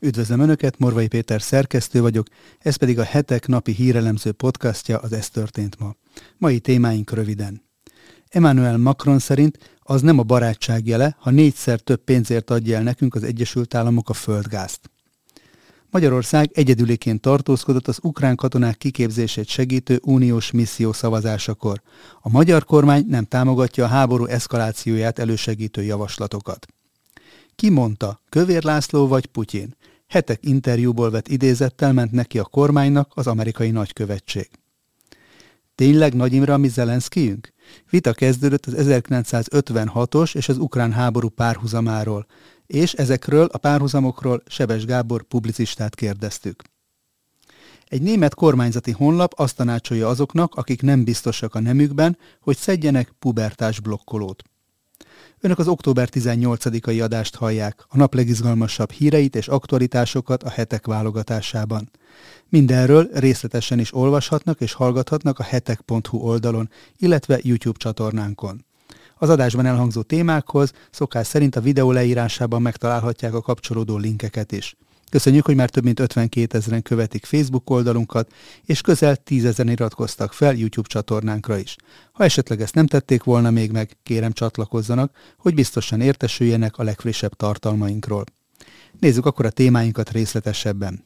Üdvözlöm Önöket, Morvai Péter szerkesztő vagyok, ez pedig a hetek napi hírelemző podcastja, az Ez történt ma. Mai témáink röviden. Emmanuel Macron szerint az nem a barátság jele, ha négyszer több pénzért adja el nekünk az Egyesült Államok a földgázt. Magyarország egyedüliként tartózkodott az ukrán katonák kiképzését segítő uniós misszió szavazásakor. A magyar kormány nem támogatja a háború eszkalációját elősegítő javaslatokat. Ki mondta, Kövér László vagy Putyin? Hetek interjúból vett idézettel ment neki a kormánynak az amerikai nagykövetség. Tényleg Nagy Imre a mi Zelenszkijünk? Vita kezdődött az 1956-os és az ukrán háború párhuzamáról, és ezekről a párhuzamokról Sebes Gábor publicistát kérdeztük. Egy német kormányzati honlap azt tanácsolja azoknak, akik nem biztosak a nemükben, hogy szedjenek pubertás blokkolót. Önök az október 18-ai adást hallják, a nap legizgalmasabb híreit és aktualitásokat a hetek válogatásában. Mindenről részletesen is olvashatnak és hallgathatnak a hetek.hu oldalon, illetve YouTube csatornánkon. Az adásban elhangzó témákhoz szokás szerint a videó leírásában megtalálhatják a kapcsolódó linkeket is. Köszönjük, hogy már több mint 52 ezeren követik Facebook oldalunkat, és közel 10 ezeren iratkoztak fel YouTube csatornánkra is. Ha esetleg ezt nem tették volna még meg, kérem csatlakozzanak, hogy biztosan értesüljenek a legfrissebb tartalmainkról. Nézzük akkor a témáinkat részletesebben.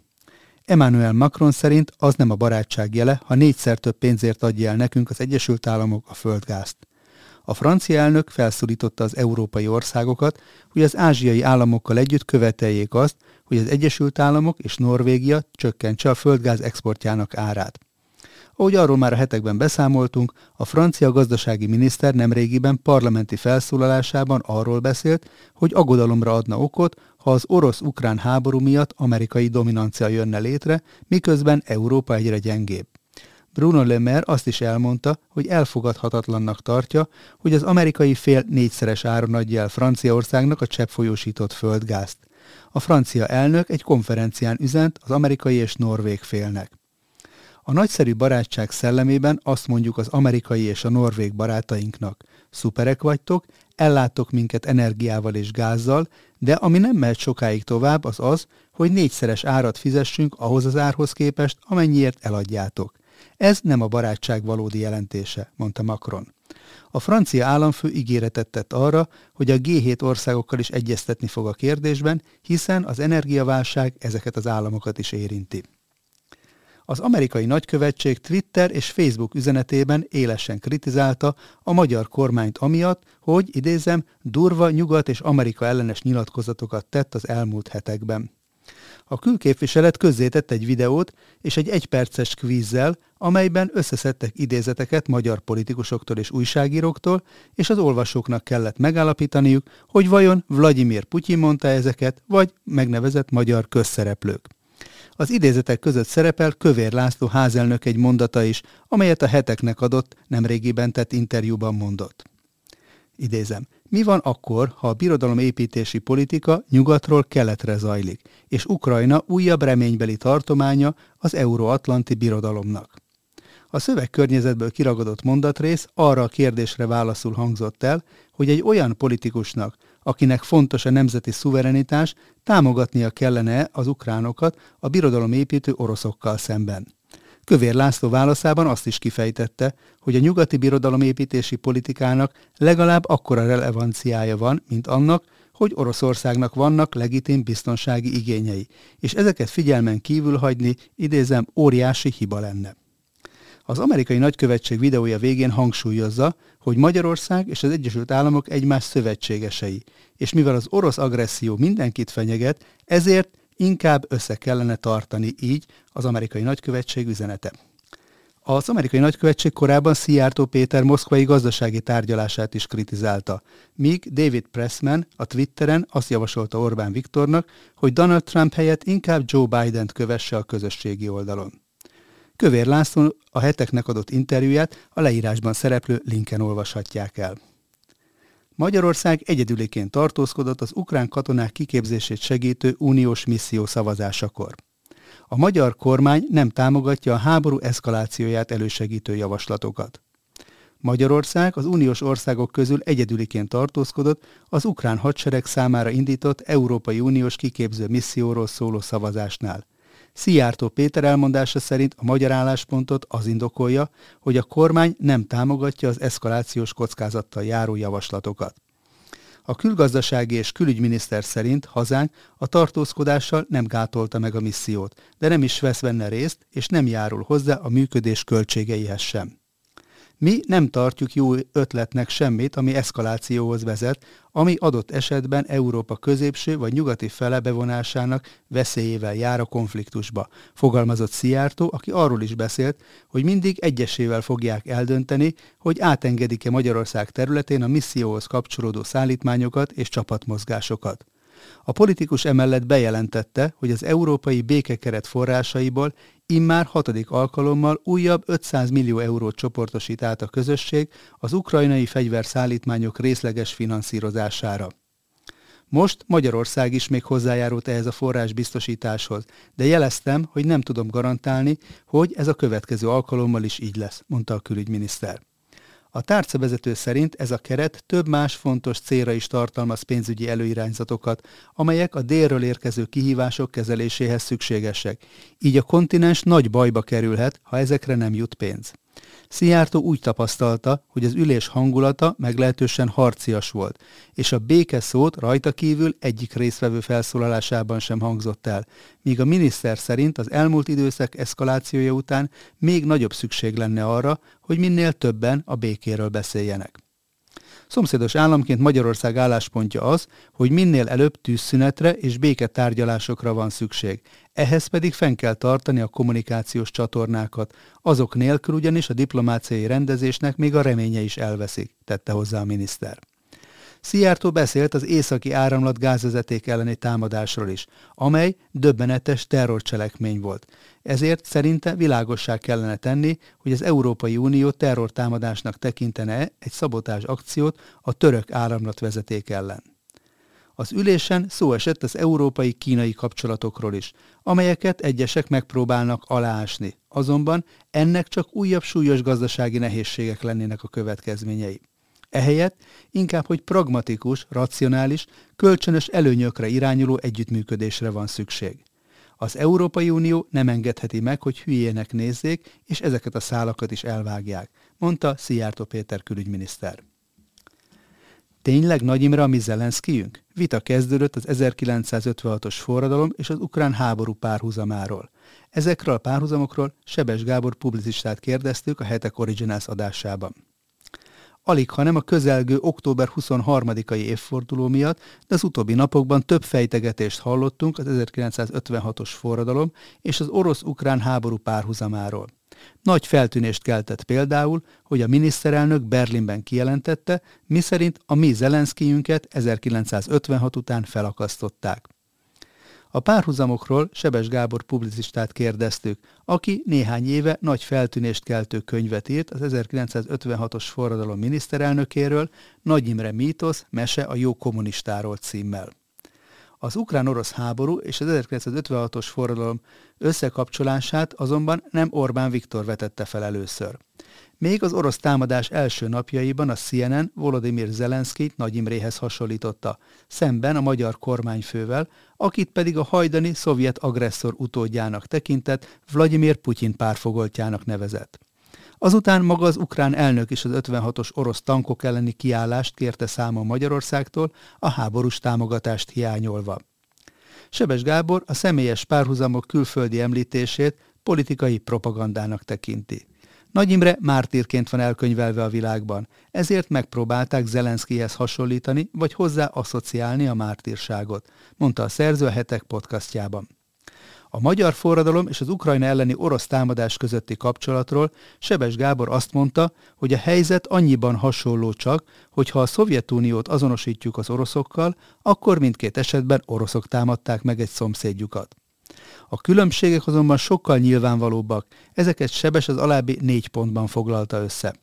Emmanuel Macron szerint az nem a barátság jele, ha négyszer több pénzért adja el nekünk az Egyesült Államok a földgázt. A francia elnök felszólította az európai országokat, hogy az ázsiai államokkal együtt követeljék azt, hogy az Egyesült Államok és Norvégia csökkentse a földgáz exportjának árát. Ahogy arról már a hetekben beszámoltunk, a francia gazdasági miniszter nemrégiben parlamenti felszólalásában arról beszélt, hogy aggodalomra adna okot, ha az orosz-ukrán háború miatt amerikai dominancia jönne létre, miközben Európa egyre gyengébb. Bruno Le Maire azt is elmondta, hogy elfogadhatatlannak tartja, hogy az amerikai fél négyszeres áron adja el Franciaországnak a cseppfolyósított földgázt. A francia elnök egy konferencián üzent az amerikai és norvég félnek. A nagyszerű barátság szellemében azt mondjuk az amerikai és a norvég barátainknak, szuperek vagytok, elláttok minket energiával és gázzal, de ami nem mehet sokáig tovább, az az, hogy négyszeres árat fizessünk ahhoz az árhoz képest, amennyiért eladjátok. Ez nem a barátság valódi jelentése, mondta Macron. A francia államfő ígéretet tett arra, hogy a G7 országokkal is egyeztetni fog a kérdésben, hiszen az energiaválság ezeket az államokat is érinti. Az amerikai nagykövetség Twitter és Facebook üzenetében élesen kritizálta a magyar kormányt amiatt, hogy, idézem, durva nyugat és Amerika ellenes nyilatkozatokat tett az elmúlt hetekben. A külképviselet közzétett egy videót és egy egyperces kvízzel, amelyben összeszedtek idézeteket magyar politikusoktól és újságíróktól, és az olvasóknak kellett megállapítaniuk, hogy vajon Vladimir Putyin mondta ezeket, vagy megnevezett magyar közszereplők. Az idézetek között szerepel Kövér László házelnök egy mondata is, amelyet a heteknek adott, nemrégiben tett interjúban mondott. Idézem, mi van akkor, ha a birodalomépítési politika nyugatról keletre zajlik, és Ukrajna újabb reménybeli tartománya az euróatlanti birodalomnak? A szövegkörnyezetből kiragadott mondatrész arra a kérdésre válaszul hangzott el, hogy egy olyan politikusnak, akinek fontos a nemzeti szuverenitás, támogatnia kellene az ukránokat a birodalomépítő oroszokkal szemben. Kövér László válaszában azt is kifejtette, hogy a nyugati birodalomépítési politikának legalább akkora relevanciája van, mint annak, hogy Oroszországnak vannak legitim biztonsági igényei, és ezeket figyelmen kívül hagyni, idézem, óriási hiba lenne. Az amerikai nagykövetség videója végén hangsúlyozza, hogy Magyarország és az Egyesült Államok egymás szövetségesei, és mivel az orosz agresszió mindenkit fenyeget, ezért inkább össze kellene tartani így az amerikai nagykövetség üzenete. Az amerikai nagykövetség korábban Szijjártó Péter moszkvai gazdasági tárgyalását is kritizálta, míg David Pressman a Twitteren azt javasolta Orbán Viktornak, hogy Donald Trump helyett inkább Joe Biden-t kövesse a közösségi oldalon. Kövér László a heteknek adott interjúját a leírásban szereplő linken olvashatják el. Magyarország egyedüliként tartózkodott az ukrán katonák kiképzését segítő uniós misszió szavazásakor. A magyar kormány nem támogatja a háború eszkalációját elősegítő javaslatokat. Magyarország az uniós országok közül egyedüliként tartózkodott az ukrán hadsereg számára indított Európai Uniós kiképző misszióról szóló szavazásnál. Szijjártó Péter elmondása szerint a magyar álláspontot az indokolja, hogy a kormány nem támogatja az eszkalációs kockázattal járó javaslatokat. A külgazdasági és külügyminiszter szerint hazánk a tartózkodással nem gátolta meg a missziót, de nem is vesz benne részt, és nem járul hozzá a működés költségeihez sem. Mi nem tartjuk jó ötletnek semmit, ami eszkalációhoz vezet, ami adott esetben Európa középső vagy nyugati fele bevonásának veszélyével jár a konfliktusba, fogalmazott Szijjártó, aki arról is beszélt, hogy mindig egyesével fogják eldönteni, hogy átengedik-e Magyarország területén a misszióhoz kapcsolódó szállítmányokat és csapatmozgásokat. A politikus emellett bejelentette, hogy az európai békekeret forrásaiból immár hatodik alkalommal újabb 500 millió eurót csoportosít át a közösség az ukrajnai fegyverszállítmányok részleges finanszírozására. Most Magyarország is még hozzájárult ehhez a forrás biztosításhoz, de jeleztem, hogy nem tudom garantálni, hogy ez a következő alkalommal is így lesz, mondta a külügyminiszter. A tárcavezető szerint ez a keret több más fontos célra is tartalmaz pénzügyi előirányzatokat, amelyek a délről érkező kihívások kezeléséhez szükségesek. Így a kontinens nagy bajba kerülhet, ha ezekre nem jut pénz. Szijjártó úgy tapasztalta, hogy az ülés hangulata meglehetősen harcias volt, és a béke szót rajta kívül egyik részvevő felszólalásában sem hangzott el, míg a miniszter szerint az elmúlt időszak eszkalációja után még nagyobb szükség lenne arra, hogy minél többen a békéről beszéljenek. Szomszédos államként Magyarország álláspontja az, hogy minél előbb tűzszünetre és béketárgyalásokra van szükség. Ehhez pedig fenn kell tartani a kommunikációs csatornákat. Azok nélkül ugyanis a diplomáciai rendezésnek még a reménye is elveszik, tette hozzá a miniszter. Szijjártó beszélt az északi áramlat gázvezeték elleni támadásról is, amely döbbenetes terrorcselekmény volt. Ezért szerinte világossá kellene tenni, hogy az Európai Unió terrortámadásnak tekintene egy szabotás akciót a török áramlatvezeték ellen. Az ülésen szó esett az európai-kínai kapcsolatokról is, amelyeket egyesek megpróbálnak aláásni, azonban ennek csak újabb súlyos gazdasági nehézségek lennének a következményei. Ehelyett inkább, hogy pragmatikus, racionális, kölcsönös előnyökre irányuló együttműködésre van szükség. Az Európai Unió nem engedheti meg, hogy hülyének nézzék, és ezeket a szálakat is elvágják, mondta Szijjártó Péter külügyminiszter. Tényleg Nagy Imre a mi Zelenszkijünk? Vita kezdődött az 1956-os forradalom és az ukrán háború párhuzamáról. Ezekről a párhuzamokról Sebes Gábor publicistát kérdeztük a Hetek Originals adásában alig hanem a közelgő október 23-ai évforduló miatt, de az utóbbi napokban több fejtegetést hallottunk az 1956-os forradalom és az orosz-ukrán háború párhuzamáról. Nagy feltűnést keltett például, hogy a miniszterelnök Berlinben kijelentette, miszerint a mi Zelenszkijünket 1956 után felakasztották. A párhuzamokról Sebes Gábor publicistát kérdeztük, aki néhány éve nagy feltűnést keltő könyvet írt az 1956-os forradalom miniszterelnökéről, Nagy Imre mítosz, mese a jó kommunistáról címmel. Az ukrán-orosz háború és az 1956-os forradalom összekapcsolását azonban nem Orbán Viktor vetette fel először. Még az orosz támadás első napjaiban a CNN Volodymyr Zelenszkit Nagy Imréhez hasonlította, szemben a magyar kormányfővel, akit pedig a hajdani szovjet agresszor utódjának tekintett, Vladimir Putyin párfogoltjának nevezett. Azután maga az ukrán elnök is az 56-os orosz tankok elleni kiállást kérte számon Magyarországtól, a háborús támogatást hiányolva. Sebes Gábor a személyes párhuzamok külföldi említését politikai propagandának tekinti. Nagy Imre mártírként van elkönyvelve a világban, ezért megpróbálták Zelenszkihez hasonlítani, vagy hozzá asszociálni a mártírságot, mondta a szerző a hetek podcastjában. A magyar forradalom és az Ukrajna elleni orosz támadás közötti kapcsolatról Sebes Gábor azt mondta, hogy a helyzet annyiban hasonló csak, hogy ha a Szovjetuniót azonosítjuk az oroszokkal, akkor mindkét esetben oroszok támadták meg egy szomszédjukat. A különbségek azonban sokkal nyilvánvalóbbak, ezeket Sebes az alábbi négy pontban foglalta össze.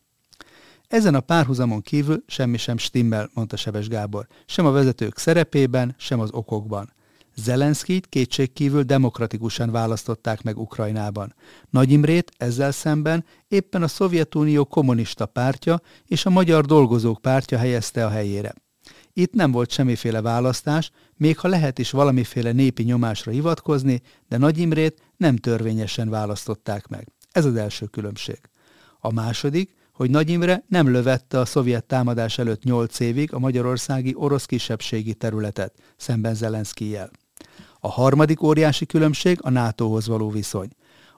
Ezen a párhuzamon kívül semmi sem stimmel, mondta Sebes Gábor, sem a vezetők szerepében, sem az okokban. Zelenszkijt kétségkívül demokratikusan választották meg Ukrajnában. Nagy Imrét ezzel szemben éppen a Szovjetunió kommunista pártja és a Magyar Dolgozók pártja helyezte a helyére. Itt nem volt semmiféle választás, még ha lehet is valamiféle népi nyomásra hivatkozni, de Nagy Imrét nem törvényesen választották meg. Ez az első különbség. A második, hogy Nagy Imre nem lövette a szovjet támadás előtt nyolc évig a magyarországi orosz kisebbségi területet, szemben Zelenszkijel. A harmadik óriási különbség a NATO-hoz való viszony.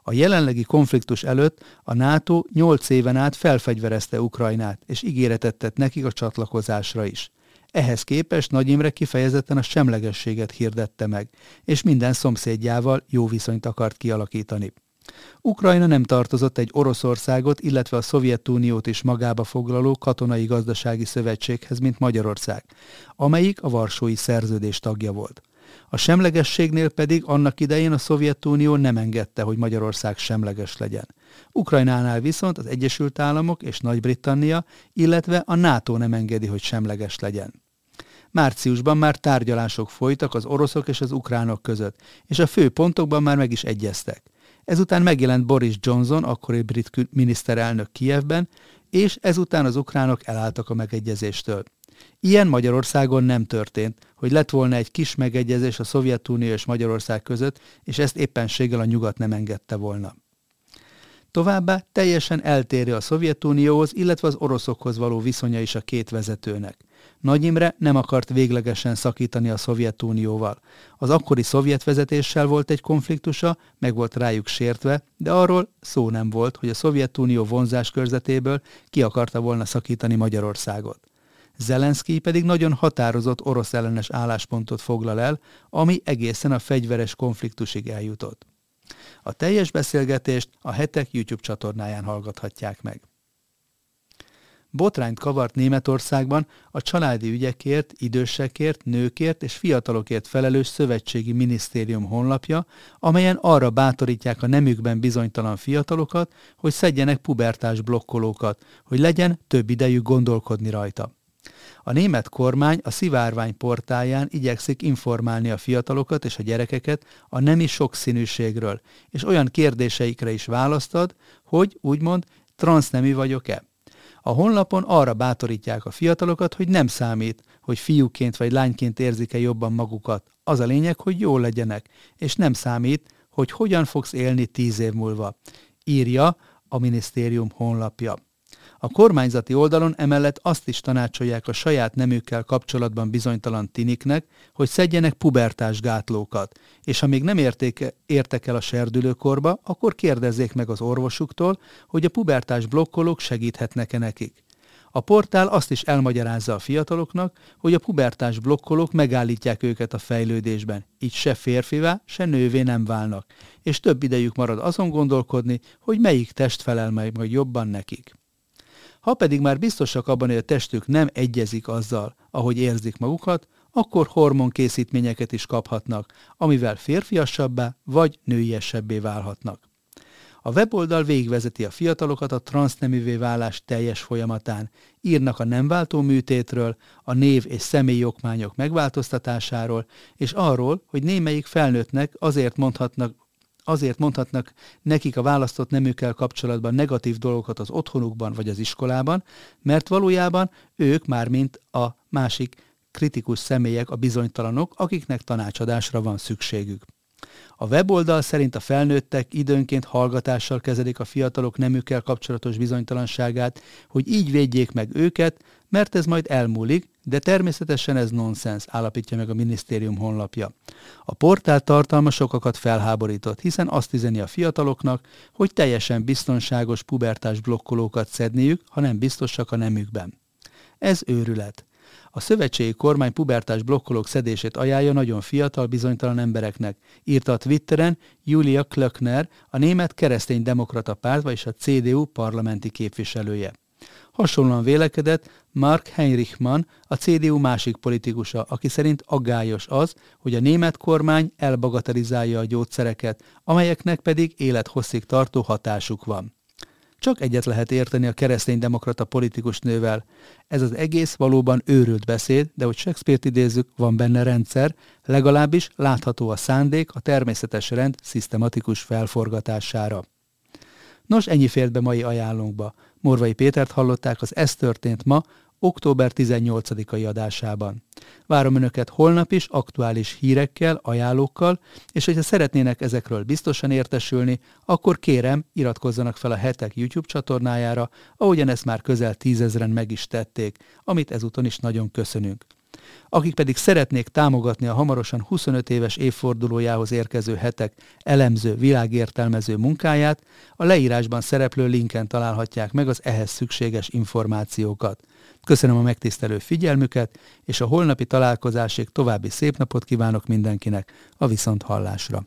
A jelenlegi konfliktus előtt a NATO 8 éven át felfegyverezte Ukrajnát, és ígéretet tett nekik a csatlakozásra is. Ehhez képest Nagy Imre kifejezetten a semlegességet hirdette meg, és minden szomszédjával jó viszonyt akart kialakítani. Ukrajna nem tartozott egy Oroszországot, illetve a Szovjetuniót is magába foglaló katonai-gazdasági szövetséghez, mint Magyarország, amelyik a Varsói Szerződés tagja volt. A semlegességnél pedig annak idején a Szovjetunió nem engedte, hogy Magyarország semleges legyen. Ukrajnánál viszont az Egyesült Államok és Nagy-Britannia, illetve a NATO nem engedi, hogy semleges legyen. Márciusban már tárgyalások folytak az oroszok és az ukránok között, és a fő pontokban már meg is egyeztek. Ezután megjelent Boris Johnson, akkori brit miniszterelnök Kijevben, és ezután az ukránok elálltak a megegyezéstől. Ilyen Magyarországon nem történt, hogy lett volna egy kis megegyezés a Szovjetunió és Magyarország között, és ezt éppenséggel a nyugat nem engedte volna. Továbbá teljesen eltérő a Szovjetunióhoz, illetve az oroszokhoz való viszonya is a két vezetőnek. Nagy Imre nem akart véglegesen szakítani a Szovjetunióval. Az akkori szovjet vezetéssel volt egy konfliktusa, meg volt rájuk sértve, de arról szó nem volt, hogy a Szovjetunió vonzás körzetéből ki akarta volna szakítani Magyarországot. Zelenszky pedig nagyon határozott orosz ellenes álláspontot foglal el, ami egészen a fegyveres konfliktusig eljutott. A teljes beszélgetést a hetek YouTube csatornáján hallgathatják meg. Botrányt kavart Németországban a családi ügyekért, idősekért, nőkért és fiatalokért felelős szövetségi minisztérium honlapja, amelyen arra bátorítják a nemükben bizonytalan fiatalokat, hogy szedjenek pubertás blokkolókat, hogy legyen több idejük gondolkodni rajta. A német kormány a szivárvány portáján igyekszik informálni a fiatalokat és a gyerekeket a nemi sokszínűségről, és olyan kérdéseikre is választad, hogy úgymond transznemű vagyok-e. A honlapon arra bátorítják a fiatalokat, hogy nem számít, hogy fiúként vagy lányként érzik-e jobban magukat. Az a lényeg, hogy jól legyenek, és nem számít, hogy hogyan fogsz élni tíz év múlva. Írja a minisztérium honlapja. A kormányzati oldalon emellett azt is tanácsolják a saját nemükkel kapcsolatban bizonytalan tiniknek, hogy szedjenek pubertás gátlókat, és ha még nem érték, értek el a serdülőkorba, akkor kérdezzék meg az orvosuktól, hogy a pubertás blokkolók segíthetnek-e nekik. A portál azt is elmagyarázza a fiataloknak, hogy a pubertás blokkolók megállítják őket a fejlődésben, így se férfivá, se nővé nem válnak, és több idejük marad azon gondolkodni, hogy melyik test felel meg majd jobban nekik. Ha pedig már biztosak abban, hogy a testük nem egyezik azzal, ahogy érzik magukat, akkor hormonkészítményeket is kaphatnak, amivel férfiasabbá vagy nőiesebbé válhatnak. A weboldal végvezeti a fiatalokat a transzneművé válás teljes folyamatán, írnak a nem váltó műtétről, a név és személyi okmányok megváltoztatásáról, és arról, hogy némelyik felnőttnek azért mondhatnak azért mondhatnak nekik a választott nemükkel kapcsolatban negatív dolgokat az otthonukban vagy az iskolában, mert valójában ők már mint a másik kritikus személyek a bizonytalanok, akiknek tanácsadásra van szükségük. A weboldal szerint a felnőttek időnként hallgatással kezelik a fiatalok nemükkel kapcsolatos bizonytalanságát, hogy így védjék meg őket, mert ez majd elmúlik, de természetesen ez nonsens, állapítja meg a minisztérium honlapja. A portál tartalma sokakat felháborított, hiszen azt üzeni a fiataloknak, hogy teljesen biztonságos pubertás blokkolókat szedniük, ha nem biztosak a nemükben. Ez őrület. A szövetségi kormány pubertás blokkolók szedését ajánlja nagyon fiatal, bizonytalan embereknek, írta a Twitteren Julia Klöckner, a német keresztény demokrata párt, vagyis a CDU parlamenti képviselője. Hasonlóan vélekedett Mark Heinrichmann, a CDU másik politikusa, aki szerint aggályos az, hogy a német kormány elbagatelizálja a gyógyszereket, amelyeknek pedig élethosszig tartó hatásuk van. csak egyet lehet érteni a kereszténydemokrata politikus nővel. Ez az egész valóban őrült beszéd, de hogy Shakespeare-t idézzük, van benne rendszer, legalábbis látható a szándék a természetes rend szisztematikus felforgatására. Nos, ennyi fért be mai ajánlónkba. Morvai Pétert hallották az Ez történt ma, október 18-ai adásában. Várom Önöket holnap is aktuális hírekkel, ajánlókkal, és hogyha szeretnének ezekről biztosan értesülni, akkor kérem, iratkozzanak fel a Hetek YouTube csatornájára, ahogyan ezt már közel tízezren meg is tették, amit ezúton is nagyon köszönünk. Akik pedig szeretnék támogatni a hamarosan 25 éves évfordulójához érkező hetek elemző, világértelmező munkáját, a leírásban szereplő linken találhatják meg az ehhez szükséges információkat. Köszönöm a megtisztelő figyelmüket, és a holnapi találkozásig további szép napot kívánok mindenkinek a viszont hallásra.